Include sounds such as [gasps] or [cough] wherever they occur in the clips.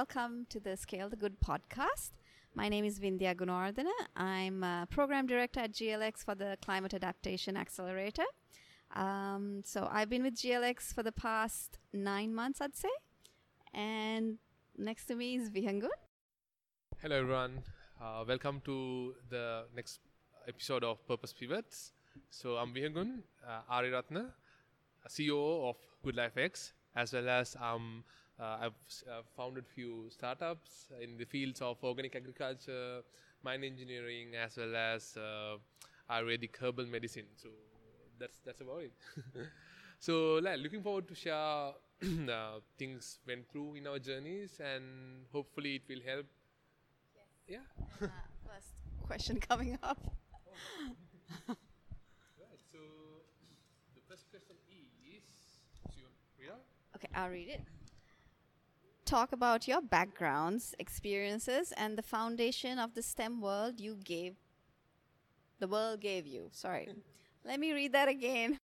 Welcome to the Scale the Good podcast. My name is Vindhya Gunawardena. I'm a program director at GLX for the Climate Adaptation Accelerator. Um, so I've been with GLX for the past nine months, I'd say. And next to me is Vihangun. Hello, everyone. Uh, welcome to the next episode of Purpose Pivots. So I'm Vihangun uh, Ari Ratna, CEO of Good Life X, as well as um, uh, I've uh, founded few startups in the fields of organic agriculture, mine engineering, as well as uh, Ayurvedic herbal medicine. So that's that's about it. [laughs] so like, looking forward to share [clears throat] uh, things went through in our journeys, and hopefully it will help. Yeah. Uh, first question coming up. [laughs] [laughs] Right. So the first question is, so you read out? Okay, I'll read it. Talk about your backgrounds, experiences, and the foundation of the STEM world you gave. The world gave you. Sorry. Hmm. Let me read that again.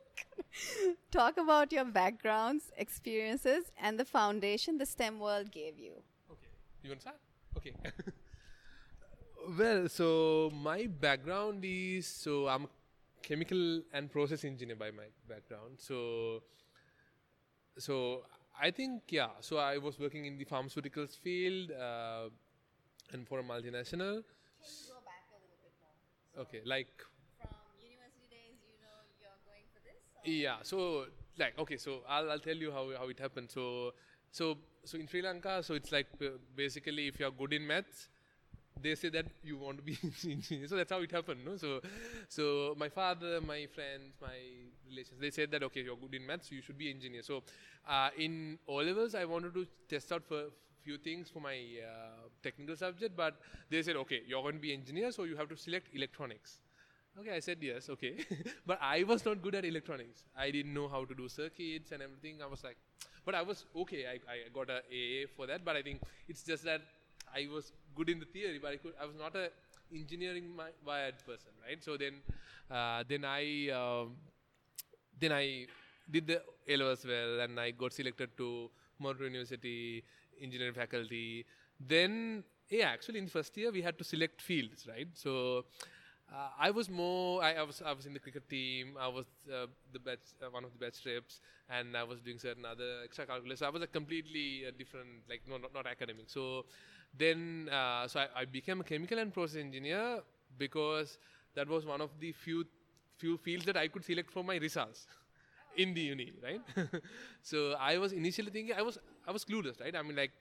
[laughs] Talk about your backgrounds, experiences, and the foundation the STEM world gave you. Okay. You want to start? Okay. [laughs] well, so my background is so I'm a chemical and process engineer by my background. So so I think yeah. So I was working in the pharmaceuticals field uh, and for a multinational. Can you go back a little bit more? Okay, like From university days, you know you're going for this? Yeah. So like okay, so I'll I'll tell you how how it happened. So so so in Sri Lanka, so it's like uh, basically if you're good in maths, they say that you want to be [laughs] engineer. So that's how it happened. No. So so my father, my friends, my relations, they said that okay, you're good in maths, you should be engineer. So uh, in O levels, I wanted to test out for few things for my uh, technical subject, but they said okay, you're going to be engineer, so you have to select electronics. Okay, I said yes, okay. [laughs] but I was not good at electronics. I didn't know how to do circuits and everything. I was like, but I was okay. I, I got a AA for that, but I think it's just that I was good in the theory, but I could. I was not a engineering wired person, right? So then, uh, then I, um, then I did the A levels well, and I got selected to Monroe University engineering faculty. Then, yeah, actually in the first year we had to select fields, right? So. Uh, I was more. I, I was. I was in the cricket team. I was uh, the batch, uh, one of the batch trips, and I was doing certain other extracurriculars. So I was a completely uh, different, like no, not, not academic. So then, uh, so I, I became a chemical and process engineer because that was one of the few few fields that I could select for my results [laughs] in the uni, right? [laughs] so I was initially thinking I was I was clueless, right? I mean, like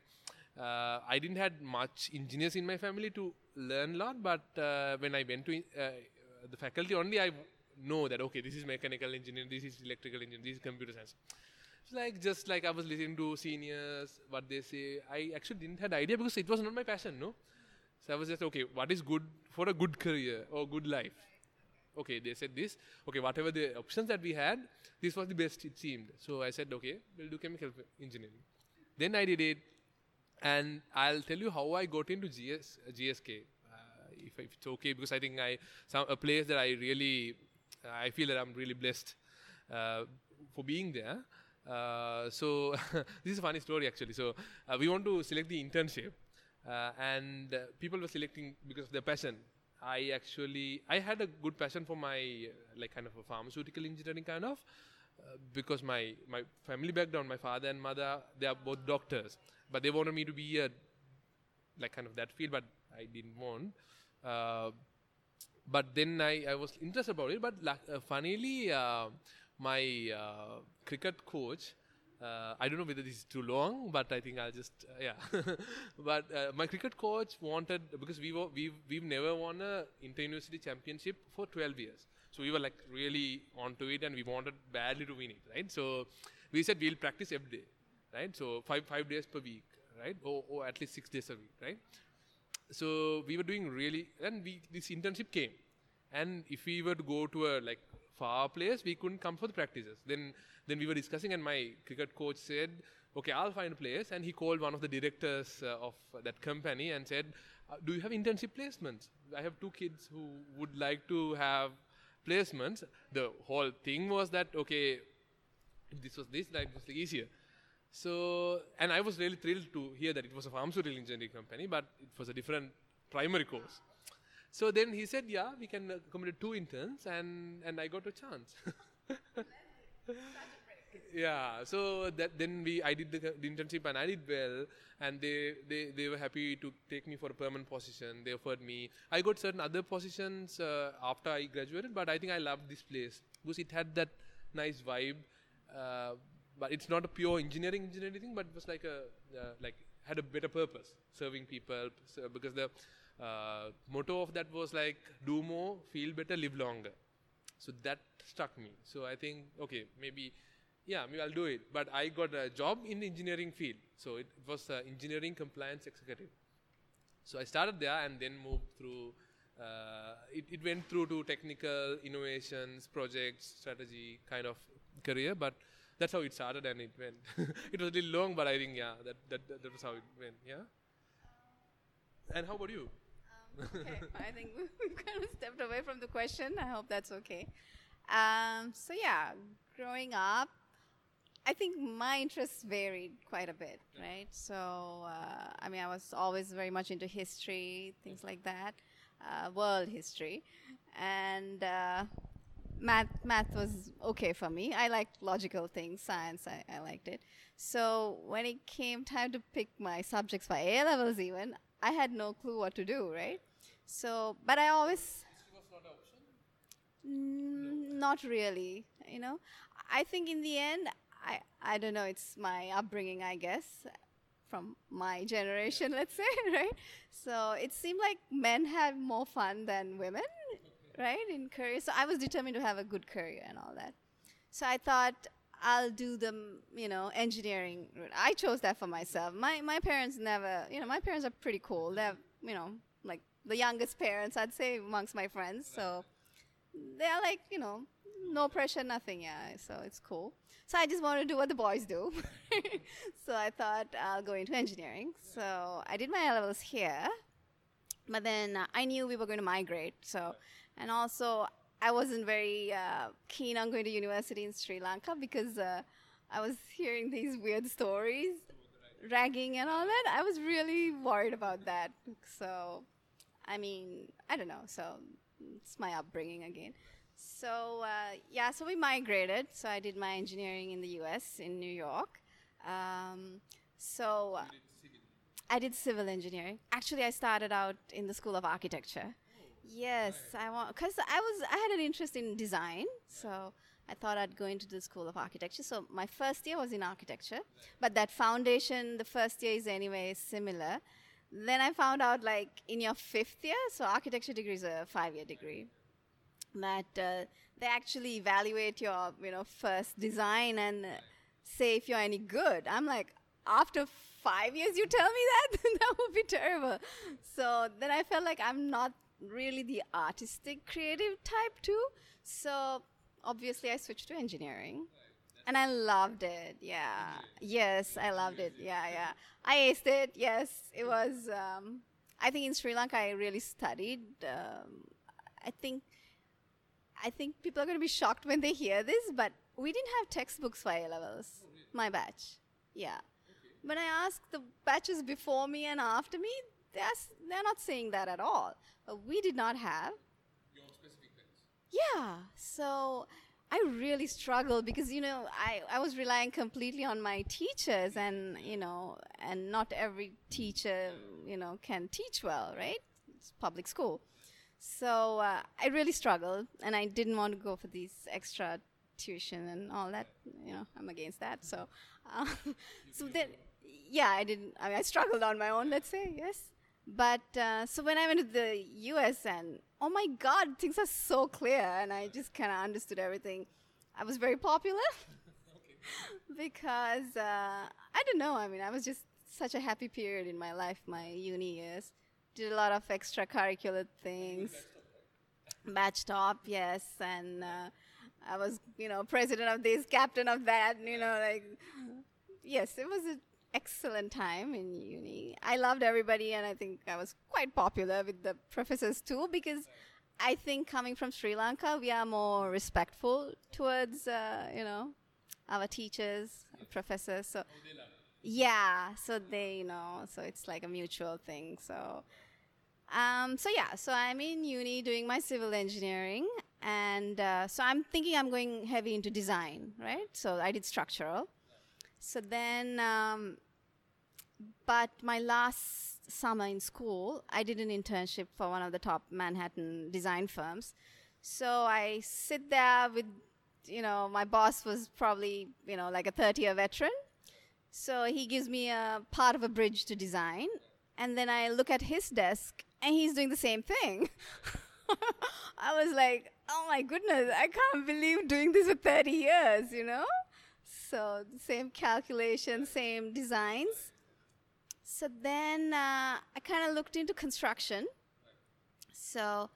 uh, I didn't had much engineers in my family to learn a lot, but uh, when I went to uh, the faculty only, I know that okay, this is mechanical engineering, this is electrical engineering, this is computer science. Like just like I was listening to seniors, what they say. I actually didn't had idea because it was not my passion, no. So I was just okay. What is good for a good career or good life? Okay, they said this. Okay, whatever the options that we had, this was the best it seemed. So I said, okay, we'll do chemical engineering. Then I did it, and I'll tell you how I got into GS, GSK. Uh, if, if it's okay, because I think I some a place that I really, I feel that I'm really blessed uh, for being there. Uh, so [laughs] this is a funny story actually. So uh, we want to select the internship, uh, and uh, people were selecting because of their passion. I actually I had a good passion for my uh, like kind of a pharmaceutical engineering kind of because my my family background, my father and mother, they are both doctors, but they wanted me to be a like kind of that field, but I didn't want. But then I, I was interested about it. But funnily, my uh, cricket coach, uh, I don't know whether this is too long, but I think I'll just uh, yeah. [laughs] but uh, my cricket coach wanted because we were we we've never won a inter-university championship for 12 years. So we were like really onto it, and we wanted badly to win it, right? So we said we'll practice every day, right? So five five days per week, right? Or, or at least six days a week, right? so we were doing really and we this internship came and if we were to go to a like far place we couldn't come for the practices. Then then we were discussing and my cricket coach said okay i'll find a place and he called one of the directors uh, of that company and said uh, do you have internship placements? I have two kids who would like to have placements. The whole thing was that okay this was this life was easier. So, and I was really thrilled to hear that it was a pharmaceutical engineering company, but it was a different primary course. So then he said, yeah, we can accommodate two interns, and, and I got a chance. [laughs] yeah, so that then we I did the, the internship and I did well, and they, they they were happy to take me for a permanent position. They offered me. I got certain other positions uh, after I graduated, but I think I loved this place because it had that nice vibe. Uh, but it's not a pure engineering engineering thing, but it was like a uh, like had a better purpose, serving people. So because the uh, motto of that was like do more, feel better, live longer. So that struck me. So I think okay, maybe yeah, maybe I'll do it. But I got a job in the engineering field. So it, it was uh, engineering compliance executive. So I started there and then moved through. Uh, it, it went through to technical innovations, projects, strategy kind of career, but that's how it started and it went. [laughs] it was a little long, but I think yeah, that that, that, that was how it went. Yeah. And how about you? Okay, [laughs] I think [laughs] we've kind of stepped away from the question. I hope that's okay. Um, so yeah, growing up, I think my interests varied quite a bit, right? So, uh, I mean, I was always very much into history, things like that, uh, world history, and uh, math. Math was okay for me. I liked logical things, science. I, I liked it. So when it came time to pick my subjects for A levels, even I had no clue what to do, right? So, but I always Mm, not really. You know, I think in the end, I I don't know. It's my upbringing, I guess, from my generation, let's say, [laughs] right? So it seemed like men had more fun than women, [laughs] right, in career. So I was determined to have a good career and all that. So I thought I'll do the you know engineering. I chose that for myself. My my parents never, you know, my parents are pretty cool. They're you know like the youngest parents I'd say amongst my friends. So they're like you know no pressure, nothing. Yeah, so it's cool. So I just want to do what the boys do. [laughs] so I thought I'll go into engineering. So I did my levels here, but then I knew we were going to migrate. So, and also I wasn't very uh, keen on going to university in Sri Lanka because uh, I was hearing these weird stories, ragging and all that. I was really worried about that. So, I mean, I don't know. So it's my upbringing again. So uh, yeah, so we migrated. So I did my engineering in the U.S. in New York. Um, so uh, I did civil engineering. Actually, I started out in the School of Architecture. Yes, I want because I was I had an interest in design, so I thought I'd go into the School of Architecture. So my first year was in architecture, but that foundation, the first year is anyway similar. Then I found out like in your fifth year, so architecture degree is a five-year degree that uh, they actually evaluate your you know first design and uh, say if you're any good. I'm like after five years you tell me that? [laughs] That would be terrible. So then i felt like i'm not really the artistic creative type too so obviously i switched to engineering and i loved it yeah yes i loved it yeah yeah i aced it yes it was um, i think in sri lanka i really studied um, i think I think people are going to be shocked when they hear this, but we didn't have textbooks for A levels. Oh. My batch. Yeah. When I ask the batches before me and after me, they're, they're not saying that at all. But we did not have. Your specific things. Yeah. So I really struggled because, you know, I, I was relying completely on my teachers and, you know, and not every teacher, you know, can teach well, right? It's public school. So uh, I really struggled, and I didn't want to go for these extra tuition and all that. You know, I'm against that. So, [laughs] uh, so then, yeah, I didn't. I mean, I struggled on my own. Let's say yes. But uh, so when I went to the U.S. and oh my God, things are so clear, and I just kind of understood everything. I was very popular [laughs] because uh, I don't know. I mean, I was just such a happy period in my life, my uni years did a lot of extracurricular things. Batch top, yes, and uh, I was, you know, president of this, captain of that, you know, like, yes, it was an excellent time in uni. I loved everybody, and I think I was quite popular with the professors too, because I think coming from Sri Lanka, we are more respectful towards, uh, you know, our teachers, professors. So yeah, so they you know, so it's like a mutual thing. So um, so yeah, so I'm in uni doing my civil engineering, and uh, so I'm thinking I'm going heavy into design, right? So I did structural. So then, um, but my last summer in school, I did an internship for one of the top Manhattan design firms. So I sit there with, you know, my boss was probably, you know, like a 30 year veteran. So he gives me a part of a bridge to design. And then I look at his desk and he's doing the same thing. [laughs] I was like, oh my goodness, I can't believe doing this for 30 years, you know? So, same calculation, same designs. So then uh, I kind of looked into construction. So,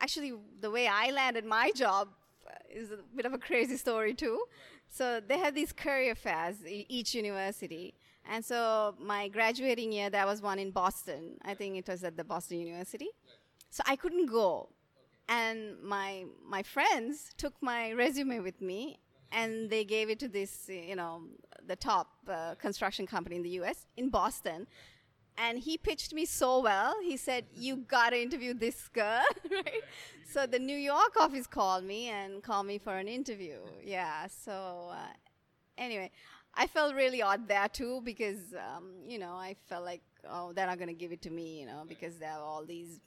actually, the way I landed my job uh, is a bit of a crazy story, too. So, they have these career fairs, each university. And so, my graduating year, there was one in Boston. I think it was at the Boston University. So, I couldn't go. And my, my friends took my resume with me and they gave it to this, you know, the top uh, construction company in the US in Boston. And he pitched me so well. He said, "You gotta interview this girl, [laughs] right?" So the New York office called me and called me for an interview. Yeah. So uh, anyway, I felt really odd there too because um, you know I felt like oh they're not gonna give it to me, you know, because there are all these,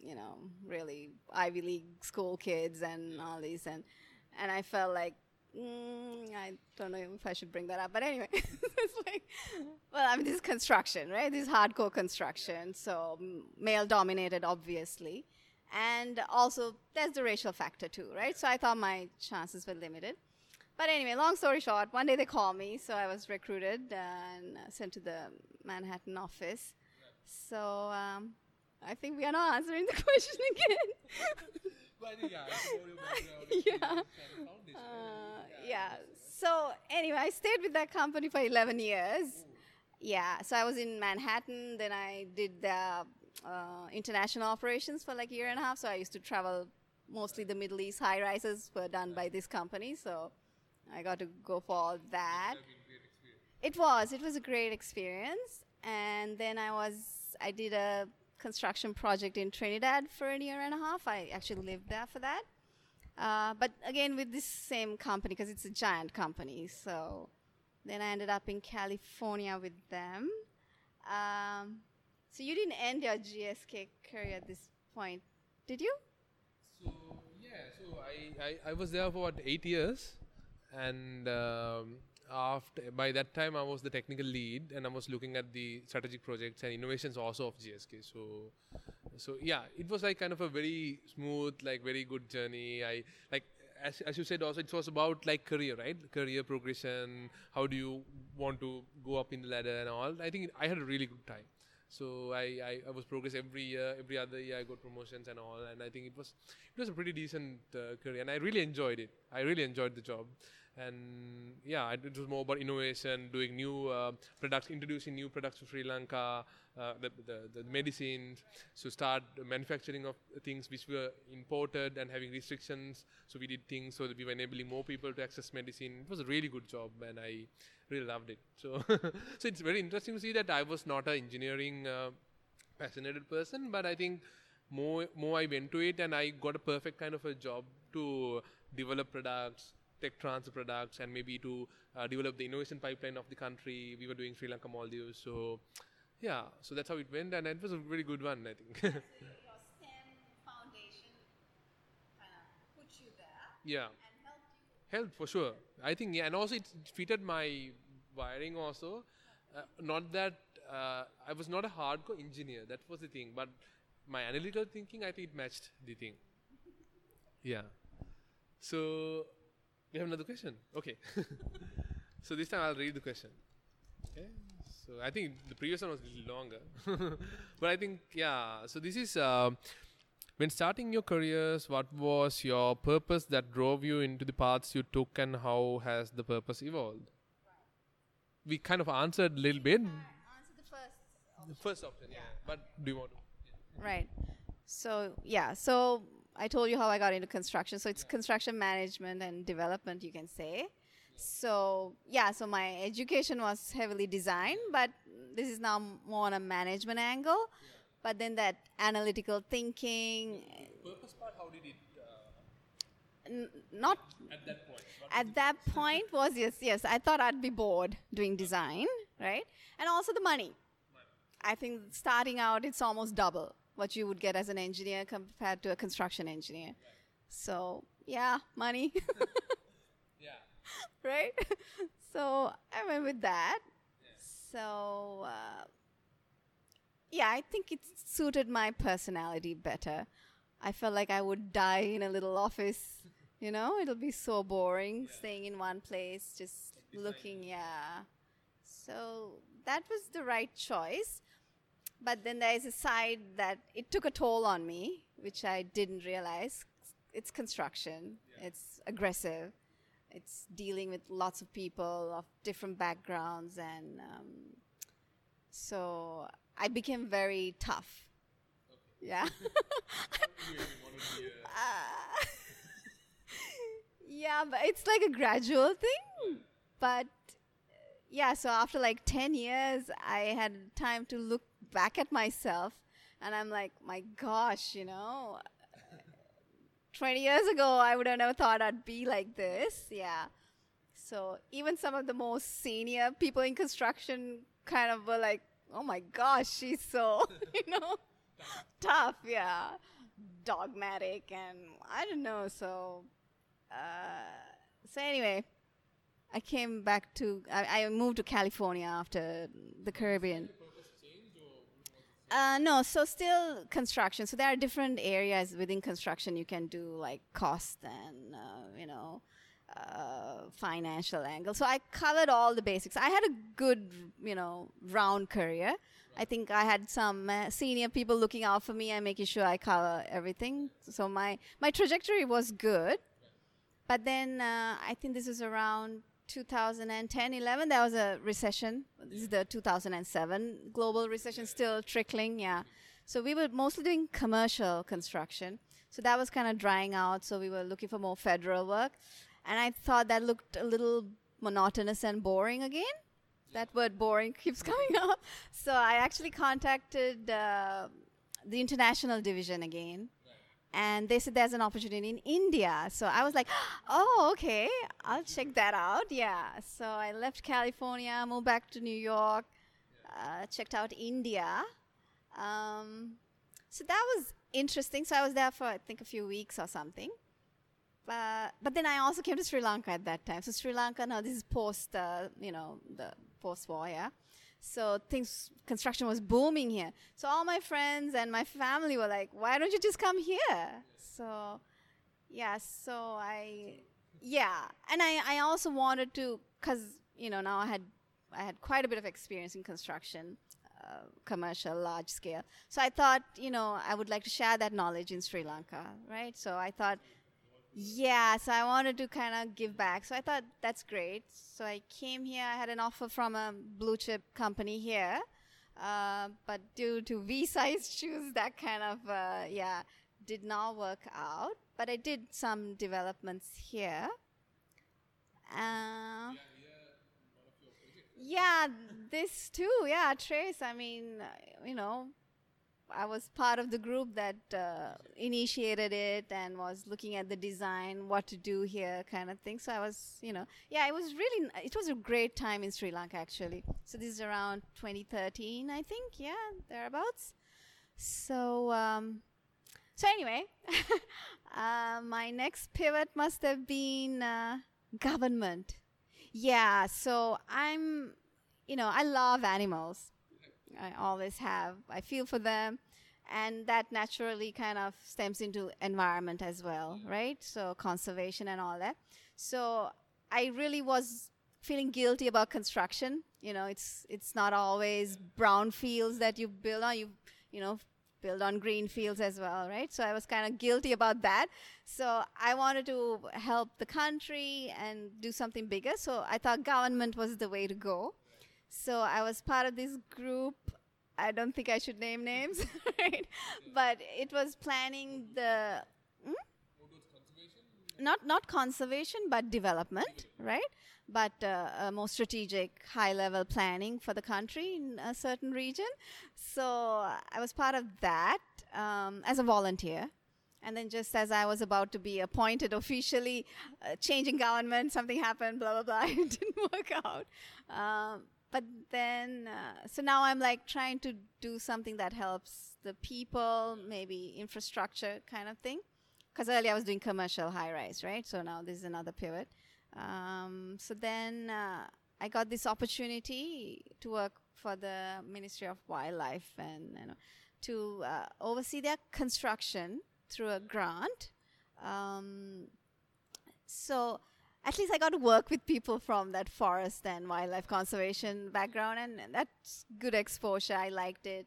you know, really Ivy League school kids and all these and and I felt like Mm, I don't know if I should bring that up, but anyway, [laughs] it's like, well, I mean, this is construction, right? This is hardcore construction, so male dominated, obviously, and also there's the racial factor too, right? So I thought my chances were limited. But anyway, long story short, one day they called me, so I was recruited and sent to the Manhattan office. So um, I think we are not answering the [laughs] question again. [laughs] yeah. [laughs] Uh, yeah. So anyway, I stayed with that company for 11 years. Yeah. So I was in Manhattan. Then I did the uh, international operations for like a year and a half. So I used to travel mostly the Middle East. High rises were done by this company. So I got to go for all that. It was. It was a great experience. And then I was. I did a construction project in Trinidad for a year and a half. I actually lived there for that. Uh, but again, with this same company, because it's a giant company. So then I ended up in California with them. Um, so you didn't end your GSK career at this point, did you? So yeah, so I, I, I was there for about eight years, and um, after by that time I was the technical lead and I was looking at the strategic projects and innovations also of GSK. So so yeah, it was like kind of a very smooth, like very good journey. I like as, as you said also it was about like career right? Career progression how do you want to go up in the ladder and all. I think i had a really good time. So I, I, I was progress every year every other year i got promotions and all and i think it was it was a pretty decent uh, career and i really enjoyed it. I really enjoyed the job and yeah, it was more about innovation, doing new uh, products, introducing new products to Sri Lanka, uh, the, the, the medicines, so start manufacturing of things which were imported and having restrictions. So we did things so that we were enabling more people to access medicine. It was a really good job, and I really loved it. So, [laughs] so it's very interesting to see that I was not an engineering uh, passionate person, but I think more more I went to it, and I got a perfect kind of a job to develop products tech transfer products and maybe to uh, develop the innovation pipeline of the country. We were doing Sri Lanka Maldives. So, yeah, so that's how it went, and it was a very good one, I think. [laughs] yeah. Helped for sure. I think, yeah, and also it fitted my wiring also. Uh, not that uh, I was not a hardcore engineer, that was the thing, but my analytical thinking, I think it matched the thing. [laughs] Yeah. So we have another question. Okay. [laughs] so this time I'll read the question. Okay. So I think the previous one was a little longer, [laughs] but I think yeah. So this is uh, when starting your careers. What was your purpose that drove you into the paths you took, and how has the purpose evolved? We kind of answered a little bit. Answer the first. Option. The first option, yeah. yeah. But do you want to? Yeah. Right. So yeah. So I told you how I got into construction. So it's construction management and development, you can say. So yeah, so my education was heavily design, but this is now more on a management angle. But then that analytical thinking, Purpose part, how did it uh, n- not at that point? At that [laughs] point was yes, yes. I thought I'd be bored doing design, right? And also the money. I think starting out, it's almost double what you would get as an engineer compared to a construction engineer. So yeah, money. [laughs] yeah. right? [laughs] so I went with that. So uh, yeah, I think it suited my personality better. I felt like I would die in a little office. You know, it'll be so boring staying in one place, just looking. Yeah. So that was the right choice. But then there is a side that it took a toll on me, which I didn't realize. It's construction. It's aggressive. It's dealing with lots of people of different backgrounds and um, so i became very tough. Yeah. You really wanted to be a- Uh, [laughs] yeah but it's like a gradual thing. But yeah so after like 10 years i had time to look back at myself and i'm like my gosh you know 20 years ago i would have never thought i'd be like this. Yeah. So even some of the most senior people in construction kind of were like oh my gosh she's so [laughs] you know? Tough yeah. Dogmatic and i don't know so uh, so anyway i came back to I, I moved to california after the caribbean uh, no, so still construction. So there are different areas within construction you can do like cost and uh, you know uh, financial angle. So I covered all the basics. I had a good you know round career. I think I had some uh, senior people looking out for me and making sure I cover everything. So my my trajectory was good. But then uh, I think this is around 2010 11 there was a recession. This is the 2007 global recession still trickling yeah. So we were mostly doing commercial construction. So that was kind of drying out so we were looking for more federal work. And i thought that looked a little monotonous and boring again. That word boring [laughs] keeps coming up. So i actually contacted uh, the international division again and they said there's an opportunity in India. So I was like, [gasps] oh, okay, I'll check that out. Yeah. So I left California, moved back to New York, uh, checked out India. Um, so that was interesting. So I was there for I think a few weeks or something. Uh, but then I also came to Sri Lanka at that time. So Sri Lanka now this is post, uh, you know, the post-war, yeah. So things, construction was booming here. So all my friends and my family were like, "Why don't you just come here?" So, yeah. So I, yeah, and I, I also wanted to, cause you know now I had, I had quite a bit of experience in construction, uh, commercial, large scale. So I thought, you know, I would like to share that knowledge in Sri Lanka, right? So I thought, yeah, so I wanted to kind of give back. So I thought that's great. So I came here. I had an offer from a blue chip company here, uh, but due to visa shoes, that kind of uh, yeah did not work out. But I did some developments here. Uh, yeah, this too. Yeah, Trace. I mean, uh, you know, I was part of the group that uh, initiated it and was looking at the design, what to do here, kind of thing. So I was, you know, yeah, it was really, it was a great time in Sri Lanka actually. So this is around 2013, I think, yeah, thereabouts. So, um, so anyway, [laughs] uh, my next pivot must have been uh, government. Yeah, so I'm, you know, I love animals. I always have. I feel for them. And that naturally kind of stems into environment as well, mm-hmm. right? So conservation and all that. So I really was feeling guilty about construction. You know, it's it's not always brown fields that you build on. You you know build on green fields as well, right? So I was kind of guilty about that. So I wanted to help the country and do something bigger. So I thought government was the way to go. So I was part of this group. I don't think I should name names, [laughs] right? But it was planning the hmm? not not conservation but development, right? but uh, a more strategic, high level planning for the country in a certain region. So I was part of that um, as a volunteer. And then, just as I was about to be appointed officially, uh, changing government, something happened, blah, blah, blah. [laughs] it didn't work out. Um, but then, uh, so now I'm like trying to do something that helps the people, maybe infrastructure kind of thing. Because earlier I was doing commercial high rise, right? So now this is another pivot. Um, so then uh, I got this opportunity to work for the Ministry of Wildlife and you know, to uh, oversee their construction through a grant. Um, so at least I got to work with people from that forest and wildlife conservation background, and, that's good exposure. I liked it.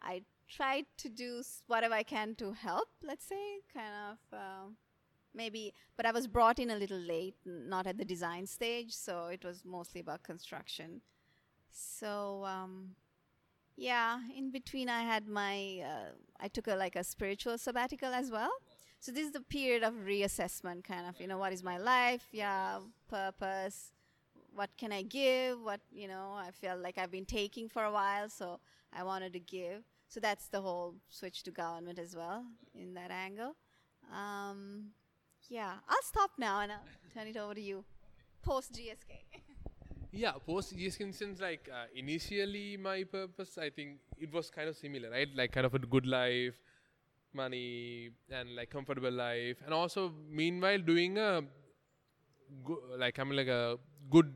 I tried to do whatever I can to help, let's say, kind of. Uh, maybe, but I was brought in a little late, not at the design stage, so it was mostly about construction. So, um, yeah, in between, I had my, uh, I took a like a spiritual sabbatical as well. So this is the period of reassessment, kind of, you know, what is my life? Yeah, purpose. What can I give? What you know, I feel like I've been taking for a while, so I wanted to give. So that's the whole switch to government as well in that angle. Um, yeah, I'll stop now and I'll turn it over to you. Post GSK. [laughs] yeah, post GSK in sense like uh, initially my purpose, I think it was kind of similar, right? Like kind of a good life, money, and like comfortable life, and also meanwhile doing a go- like I mean like a good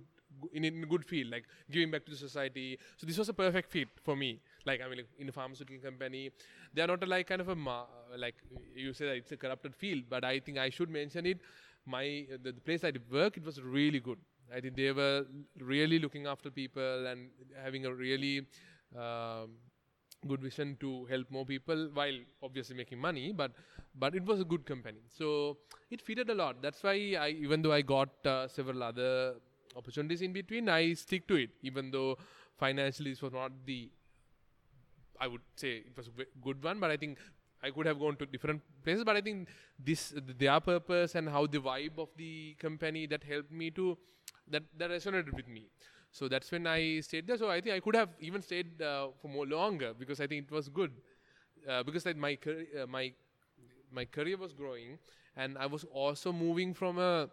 in a good field, like giving back to the society. So this was a perfect fit for me. Like I mean, like in a pharmaceutical company, they are not a, like kind of a ma- like you say that it's a corrupted field, but I think I should mention it. My the, the place I work, it was really good. I think they were really looking after people and having a really um, good vision to help more people while obviously making money but but it was a good company so it fitted a lot that's why i even though i got uh, several other opportunities in between, I stick to it, even though financially this was not the, I would say it was a good one, but I think I could have gone to different places. But I think this, their purpose and how the vibe of the company that helped me to, that, that resonated with me. So that's when I stayed there. So I think I could have even stayed uh, for more longer because I think it was good. Uh, because like my uh, my my career was growing, and I was also moving from a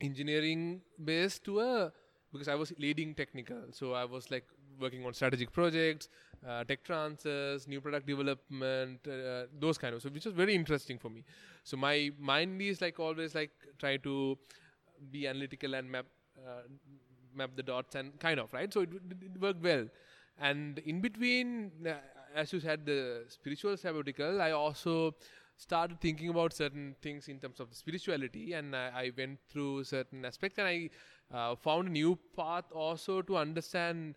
engineering base to a because I was leading technical, so I was like working on strategic projects, uh, tech transfers, new product development, uh, those kind of so which was very interesting for me. So my mind is like always like try to be analytical and map uh, map the dots and kind of right. So it, it worked well, and in between, uh, as you said, the spiritual sabbatical, I also started thinking about certain things in terms of spirituality and I, I went through certain aspects and I uh, found a new path also to understand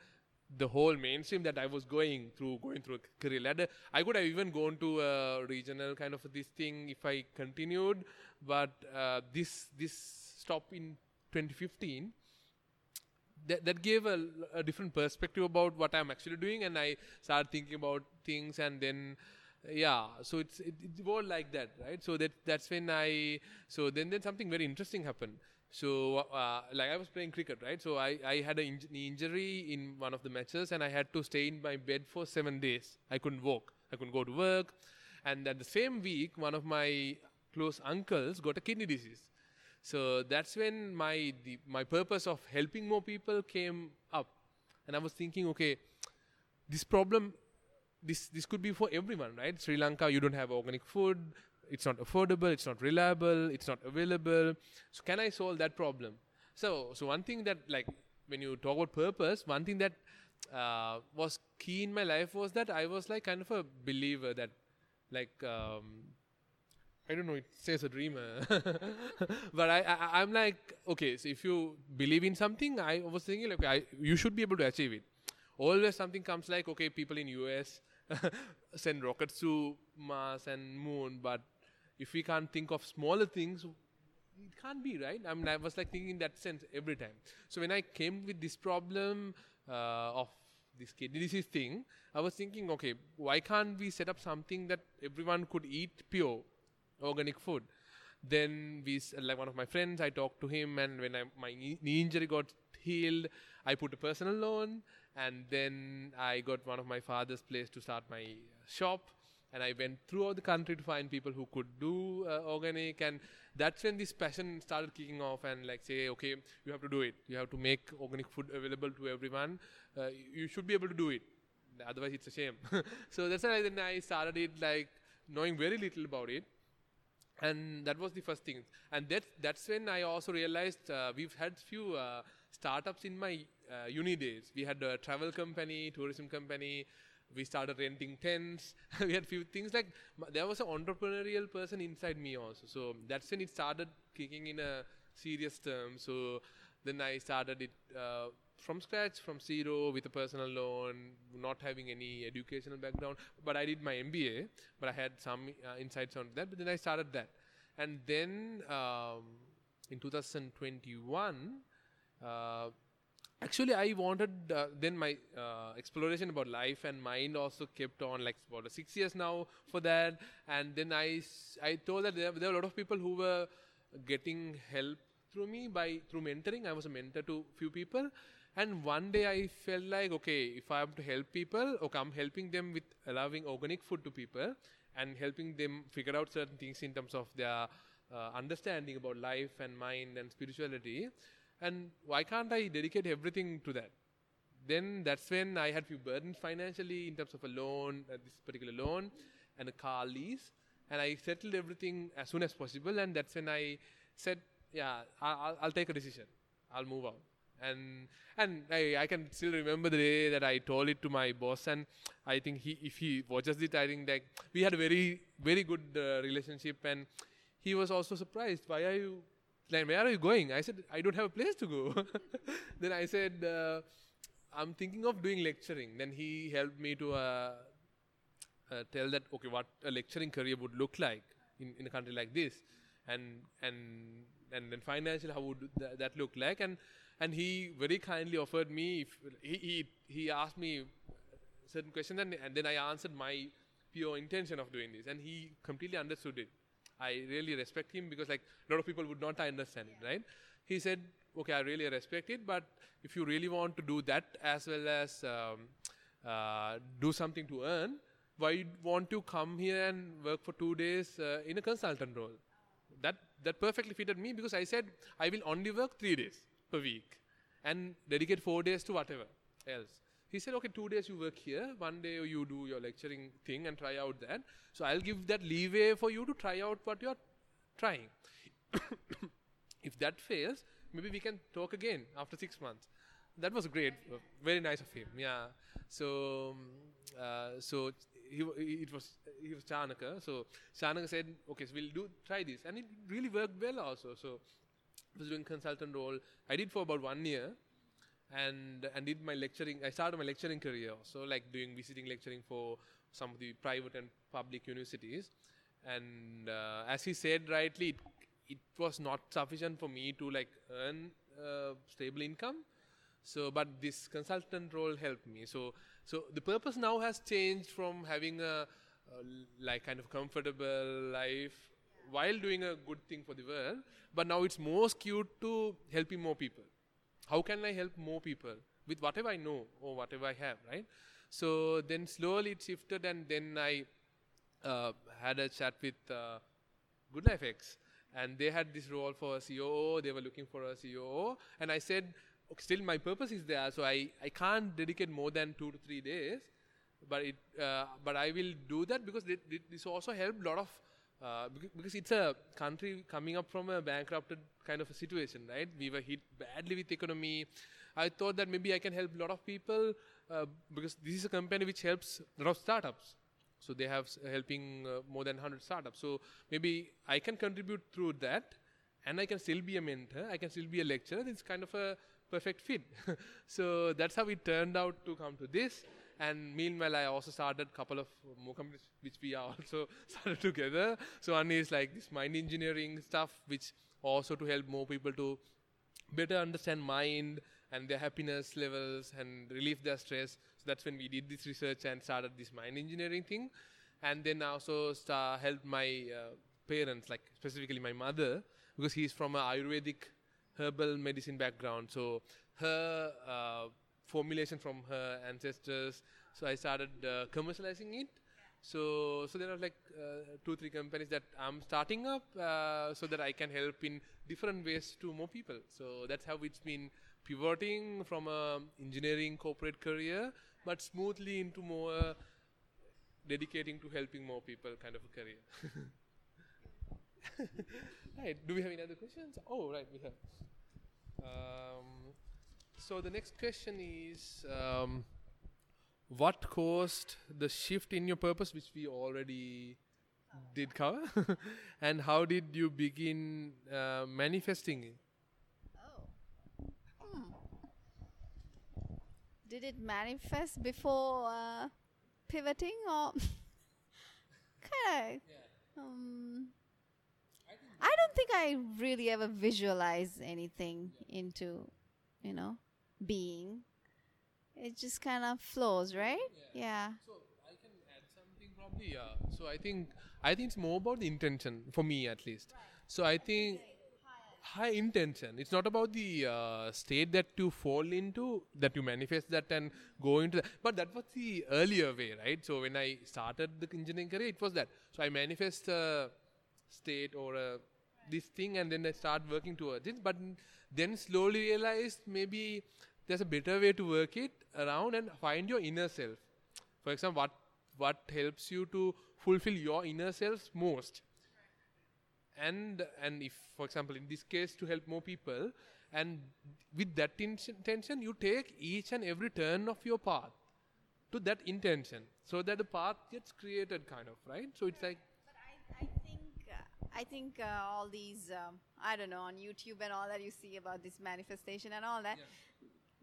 the whole mainstream that I was going through, going through a career ladder. I could have even gone to a regional kind of this thing if I continued, but uh, this this stop in 2015 that, that gave a, a, different perspective about what I'm actually doing, and I started thinking about things, and then yeah so it's it, it was like that right? So that that's when i so then then something very interesting happened. So uh, like i was playing cricket right? So i i had an inj- injury in one of the matches and i had to stay in my bed for 7 days. I couldn't walk. I couldn't go to work. And at the same week one of my close uncles got a kidney disease so that's when my the, my purpose of helping more people came up and i was thinking okay this problem this this could be for everyone, right? Sri Lanka, you don't have organic food. It's not affordable. It's not reliable. It's not available. So can I solve that problem? So so one thing that like when you talk about purpose, one thing that uh, was key in my life was that I was like kind of a believer that like um, I don't know. It says a dreamer, [laughs] but I, I am like okay. So if you believe in something, I was thinking like I, you should be able to achieve it. Always something comes like okay, people in US [laughs] send rockets to Mars and Moon, but if we can't think of smaller things, it can't be right. I mean, I was like thinking in that sense every time. So when I came with this problem uh, of this kidney disease thing, I was thinking, okay, why can't we set up something that everyone could eat pure organic food? then we, like one of my friends, I talked to him, and when I, my knee injury got healed, I put a personal loan, and then I got one of my father's place to start my shop. And I went throughout the country to find people who could do uh, organic, and that's when this passion started kicking off. And like say, okay, you have to do it. You have to make organic food available to everyone. Uh, you should be able to do it. Otherwise, it's a shame. [laughs] so that's why then I started it like knowing very little about it and that was the first thing. And that that's when i also realized uh, we've had few uh, startups in my uh, uni days. We had a travel company tourism company. We started renting tents. [laughs] We had few things like there was an entrepreneurial person inside me also. So that's when it started kicking in a serious term. So then i started it uh, from scratch from zero with a personal loan not having any educational background. But i did my mba but i had some uh, insights on that. But then i started that. And then um, in 2021 uh, actually i wanted uh, then my uh, exploration about life and mind also kept on like about six years now for that. And then i i told that there, there were a lot of people who were getting help through me by through mentoring. I was a mentor to few people and one day i felt like okay if i have to help people okay i'm helping them with allowing organic food to people and helping them figure out certain things in terms of their uh, understanding about life and mind and spirituality and why can't i dedicate everything to that then that's when I had few burdens financially in terms of a loan, uh, this particular loan, and a car lease, and I settled everything as soon as possible. And that's when I said, "Yeah, I'll, I'll take a decision. I'll move out." And and I, I can still remember the day that I told it to my boss, and I think he, if he watches it, I think that we had a very very good uh, relationship, and he was also surprised. Why are you? Like, where are you going? I said, I don't have a place to go. [laughs] then I said, uh, I'm thinking of doing lecturing. Then he helped me to uh, uh, tell that okay, what a lecturing career would look like in, in a country like this, and and and then financially how would th- that look like? And and he very kindly offered me. If he he, he asked me certain questions, and, and then I answered my pure intention of doing this, and he completely understood it. I really respect him because like a lot of people would not understand it, right? He said, okay, I really respect it, but if you really want to do that as well as um, uh, do something to earn, why you want to come here and work for two days uh, in a consultant role? That that perfectly fitted me because I said I will only work three days per week and dedicate four days to whatever else. He said, okay, two days you work here, one day you do your lecturing thing and try out that. So I'll give that leeway for you to try out what you're trying. [coughs] if that fails, maybe we can talk again after six months. That was great, very nice of him. Yeah. So, um, uh, so he, it was he was Chanaka. So Chanaka said, okay, so we'll do try this, and it really worked well also. So was doing consultant role. I did for about one year, and and did my lecturing. I started my lecturing career also, like doing visiting lecturing for some of the private and public universities. And uh, as he said rightly, it, it was not sufficient for me to like earn uh, stable income. So, but this consultant role helped me. So, so the purpose now has changed from having a, uh like kind of comfortable life while doing a good thing for the world, but now it's more skewed to helping more people. How can I help more people with whatever I know or whatever I have, right? So then slowly it shifted, and then I uh, had a chat with uh, Good Life X, and they had this role for a COO. They were looking for a COO, and I said, okay, still my purpose is there, so I, I can't dedicate more than two to three days, but it uh, but I will do that because thi- thi- this also helped a lot of. Uh, because it's a country coming up from a bankrupted kind of a situation, right? We were hit badly with economy. I thought that maybe I can help a lot of people uh, because this is a company which helps a lot of startups. So they have helping uh, more than 100 startups. So maybe I can contribute through that and I can still be a mentor. I can still be a lecturer. It's kind of a perfect fit. [laughs] so that's how it turned out to come to this. And meanwhile, I also started a couple of more companies which we are also [laughs] started together. So one is like this mind engineering stuff, which also to help more people to better understand mind and their happiness levels and relieve their stress. So that's when we did this research and started this mind engineering thing. And then I also sta helped my uh, parents, like specifically my mother, because he's from a Ayurvedic herbal medicine background. So her uh, formulation from her ancestors. So I started uh, commercializing it. So, so there are like uh, two, three companies that I'm starting up uh, so that I can help in different ways to more people. So that's how it's been pivoting from a engineering corporate career, but smoothly into more dedicating to helping more people kind of a career. [laughs] right. Do we have any other questions? Oh, right, we have. Um, so the next question is. Um, what caused the shift in your purpose, which we already did cover, [laughs] and how did you begin uh, manifesting it? Oh. Hmm. Did it manifest before uh, pivoting or [laughs] kind of? Yeah. Um, I don't think I really ever visualize anything into, you know, being. It just kind of flows, right? Yeah. So I can add something probably. Yeah. So I think I think it's more about the intention for me at least. So I think high intention. It's not about the uh, state that you fall into, that you manifest that and go into that. But that was the earlier way, right? So when I started the engineering career, it was that. So I manifest a state or a, this thing and then I start working towards it. But then slowly realize maybe there's a better way to work it around and find your inner self. For example, what what helps you to fulfill your inner self most. And and if, for example, in this case, to help more people, and with that intention, you take each and every turn of your path to that intention, so that the path gets created, kind of, right? So it's like. But I, I think uh, I think uh, all these um, I don't know on YouTube and all that you see about this manifestation and all that. Yeah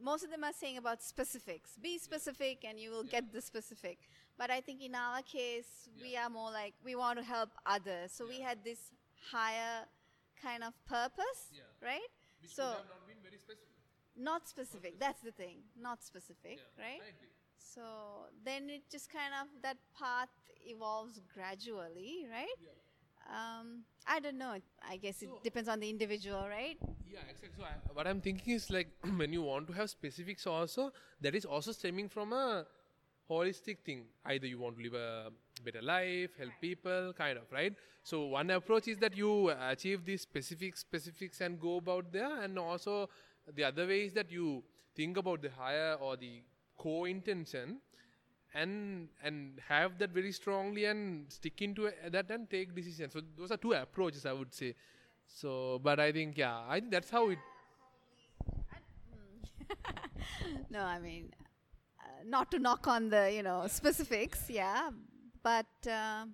most of them are saying about specifics. Be specific and you will yeah. get the specific. But I think in our case, yeah. we are more like we want to help others. So yeah. we had this higher kind of purpose, right? Which so not specific. Not specific. That's the thing. Not specific, right? So then it just kind of that path evolves gradually, right? Um, I don't know. I guess so it depends on the individual, right? Yeah, exactly. So I, what I'm thinking is like [clears throat] when you want to have specifics also, that is also stemming from a holistic thing. Either you want to live a better life, help people, kind of, right? So one approach is that you achieve these specific specifics and go about there, and also the other way is that you think about the higher or the core intention and and have that very strongly and stick into that and take decisions. So those are two approaches I would say. So, but I think yeah, I think that's how it. [laughs] no, I mean, uh, not to knock on the you know specifics, yeah, but uh,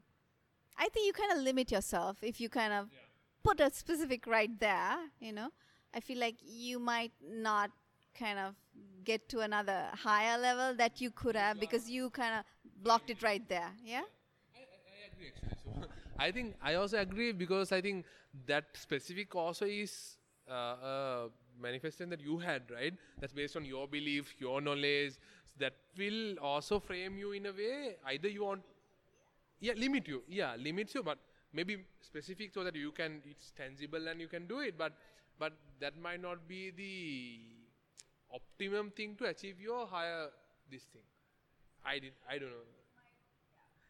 I think you kind of limit yourself if you kind of yeah. put a specific right there. You know, I feel like you might not kind of get to another higher level that you could have because you kind of blocked it right there. Yeah. I, I, agree actually. So [laughs] I think I also agree because I think that specific also is uh, a manifestation that you had, right? That's based on your belief, your knowledge. That will also frame you in a way. Either you want, yeah, limit you, yeah, limits you, but maybe specific so that you can, it's tangible and you can do it. But but that might not be the optimum thing to achieve your higher this thing. I did I don't know.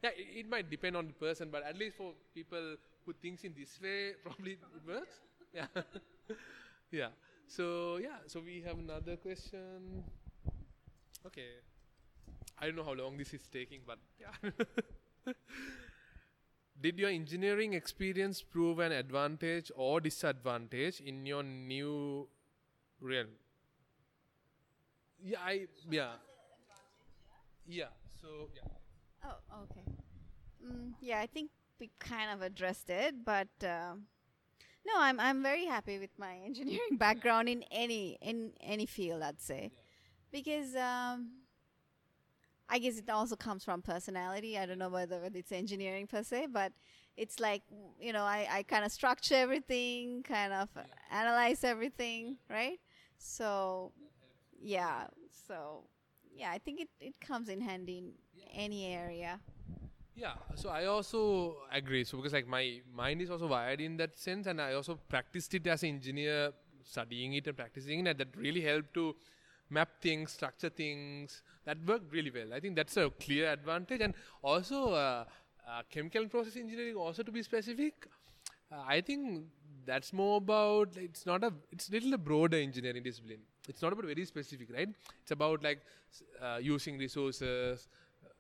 Yeah, it, it, might depend on the person, but at least for people who thinks in this way, [laughs] probably it works. Yeah, [laughs] yeah. So yeah, so we have another question. Okay, I don't know how long this is taking, but yeah. [laughs] Did your engineering experience prove an advantage or disadvantage in your new realm? Yeah, I yeah. Yeah. So yeah. Oh, okay. Mm, yeah, I think we kind of addressed it, but uh, no, I'm I'm very happy with my [laughs] engineering background in any in any field, I'd say, yeah. because um, I guess it also comes from personality. I don't know whether, whether it's engineering per se, but it's like you know I I kind of structure everything, kind of yeah. analyze everything, right? So yeah. So yeah, I think it, it comes in handy in yeah. any area. Yeah, so I also agree. So because like my mind is also wired in that sense, and I also practiced it as an engineer, studying it and practicing it. and That really helped to map things, structure things. That worked really well. I think that's a clear advantage, and also uh, uh, chemical and process engineering. Also to be specific, uh, I think that's more about. It's not a. It's little a broader engineering discipline. It's not about very specific, right? It's about like uh, using resources,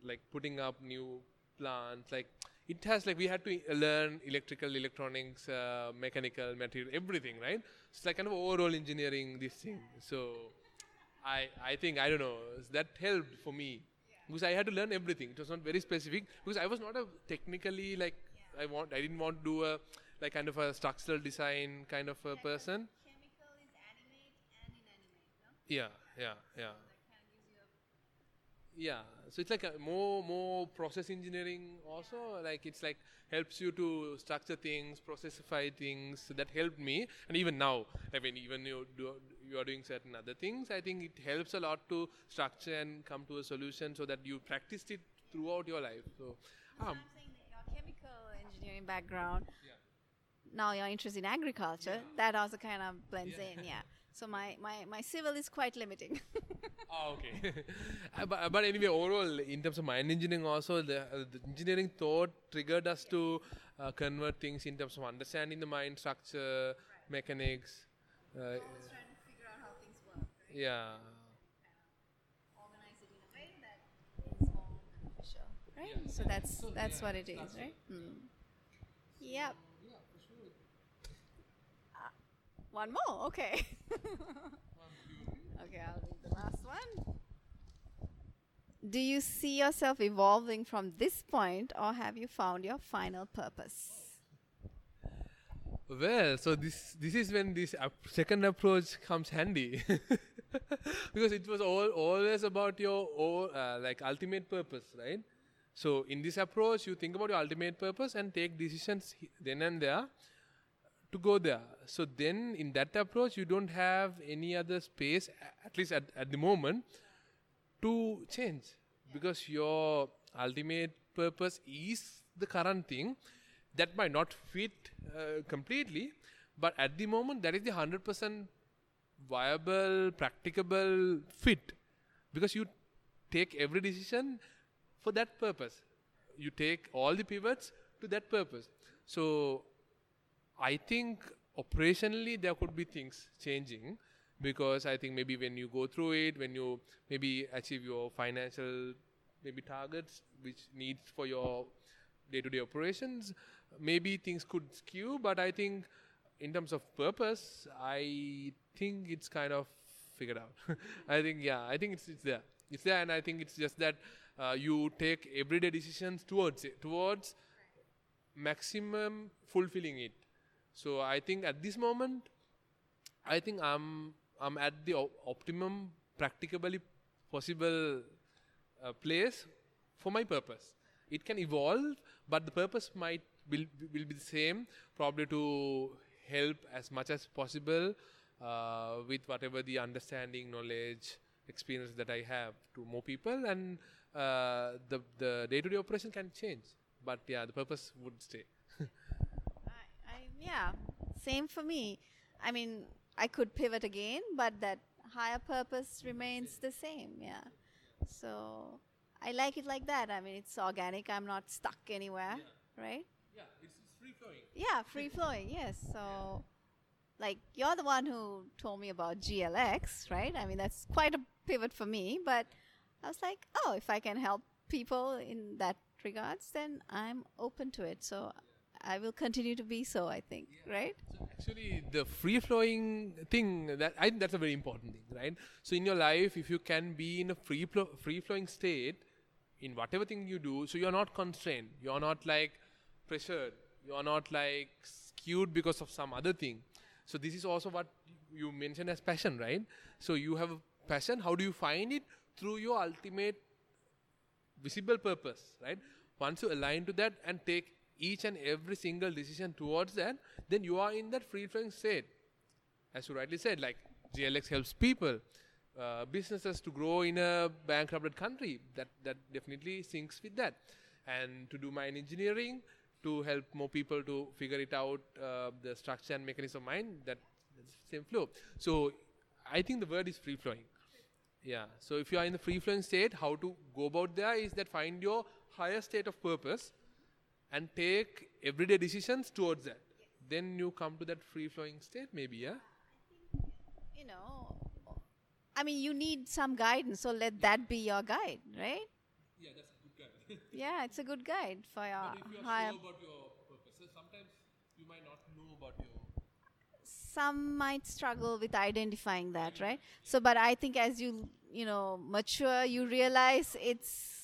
like putting up new plants. Like it has like we had to uh, learn electrical, electronics, uh, mechanical, material, everything, right? It's like kind of overall engineering this thing. So I I think I don't know that helped for me because I had to learn everything. It was not very specific because I was not a technically like I want I didn't want to do a like kind of a structural design kind of a person. Chemical is animate and inanimate, no? Yeah, yeah, yeah. Yeah, so it's like a more more process engineering also. Like it's like helps you to structure things, processify things. So that helped me, and even now, I mean, even you do you are doing certain other things. I think it helps a lot to structure and come to a solution so that you practiced it throughout your life. So, um, I'm saying that your chemical engineering background, Yeah. now you're interested in agriculture, that also kind of blends in, yeah. [laughs] So my, my, my civil is quite limiting. [laughs] Oh, okay. [laughs] But, but anyway, overall, in terms of mind engineering, also the, uh, the engineering thought triggered us to uh, convert things in terms of understanding the mind structure, mechanics. Uh, trying to figure out how things work, right? yeah. Organize it in a way that is right? So that's that's what it is, right? Mm. Yep. Uh, one more, okay. [laughs] okay, I'll read the last one. Do you see yourself evolving from this point, or have you found your final purpose? Well, so this this is when this ap- second approach comes handy, [laughs] because it was all always about your o- uh, like ultimate purpose, right? So in this approach, you think about your ultimate purpose and take decisions then and there to go there. So then in that approach, you don't have any other space, at least at, at the moment, to change. Because your ultimate purpose is the current thing. That might not fit uh, completely but at the moment that is the 100% viable practicable fit. Because you take every decision for that purpose. You take all the pivots to that purpose. So I think operationally there could be things changing because I think maybe when you go through it, when you maybe achieve your financial maybe targets which needs for your day-to-day operations, maybe things could skew. But I think in terms of purpose, I think it's kind of figured out. [laughs] I think yeah, I think it's it's there. It's there, and I think it's just that uh, you take everyday decisions towards it, towards maximum fulfilling it. So I think at this moment, I think I'm I'm at the op- optimum, practicably possible uh, place for my purpose. It can evolve, but the purpose might will will be the same, probably to help as much as possible uh, with whatever the understanding, knowledge, experience that I have to more people, and uh, the the day-to-day operation can change, but yeah, the purpose would stay. Yeah, same for me. I mean, I could pivot again, but that higher purpose remains the same. Yeah. So I like it like that. I mean, it's organic. I'm not stuck anywhere, right? Yeah, it's, it's free flowing. Yeah, free flowing. Yes. So, like, you're the one who told me about GLX, right? I mean, that's quite a pivot for me. But I was like, oh, if I can help people in that regards, then I'm open to it. So I will continue to be so. I think, right? So actually, the free flowing thing that I think that's a very important thing, right? So in your life, if you can be in a free flo- free flowing state in whatever thing you do, so you're not constrained, you're not like pressured, you're not like skewed because of some other thing. So this is also what you mentioned as passion, right? So you have a passion. How do you find it through your ultimate visible purpose, right? Once you align to that and take each and every single decision towards that, then you are in that free flowing state. As you rightly said, like GLX helps people, uh, businesses to grow in a bankrupted country. That that definitely syncs with that. and to do mind engineering to help more people to figure it out uh, the structure and mechanism of mind that same flow so i think the word is free flowing yeah so if you are in the free flowing state how to go about there is that find your higher state of purpose and take everyday decisions towards that then you come to that free flowing state maybe yeah You know, I mean, you need some guidance, so let that be your guide, right? yeah that's a good guide [laughs] Yeah, it's a good guide for your if you are higher. sure about your purpose sometimes you might not know about your some might struggle with identifying that right so but i think as you you know mature you realize it's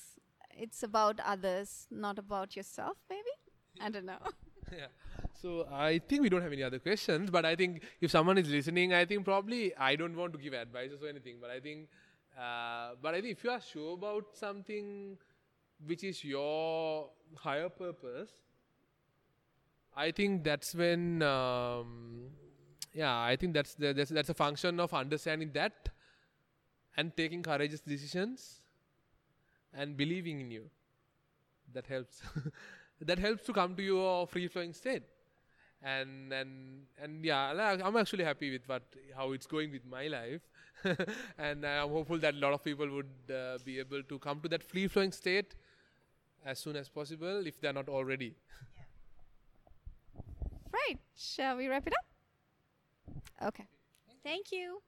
it's about others not about yourself maybe? I don't know. [laughs] Yeah. So I think we don't have any other questions, but I think if someone is listening, I think probably I don't want to give advices or anything, but I think, uh, but I think if you are sure about something which is your higher purpose, I think that's when, um, yeah, I think that's the, that's that's a function of understanding that and taking courageous decisions and believing in you. That helps. [laughs] that helps to come to your free flowing state. And and and yeah i'm actually happy with what how it's going with my life. [laughs] And i'm hopeful that a lot of people would uh, be able to come to that free flowing state as soon as possible if they're not already. [laughs] Right. Shall we wrap it up? Okay. Thank you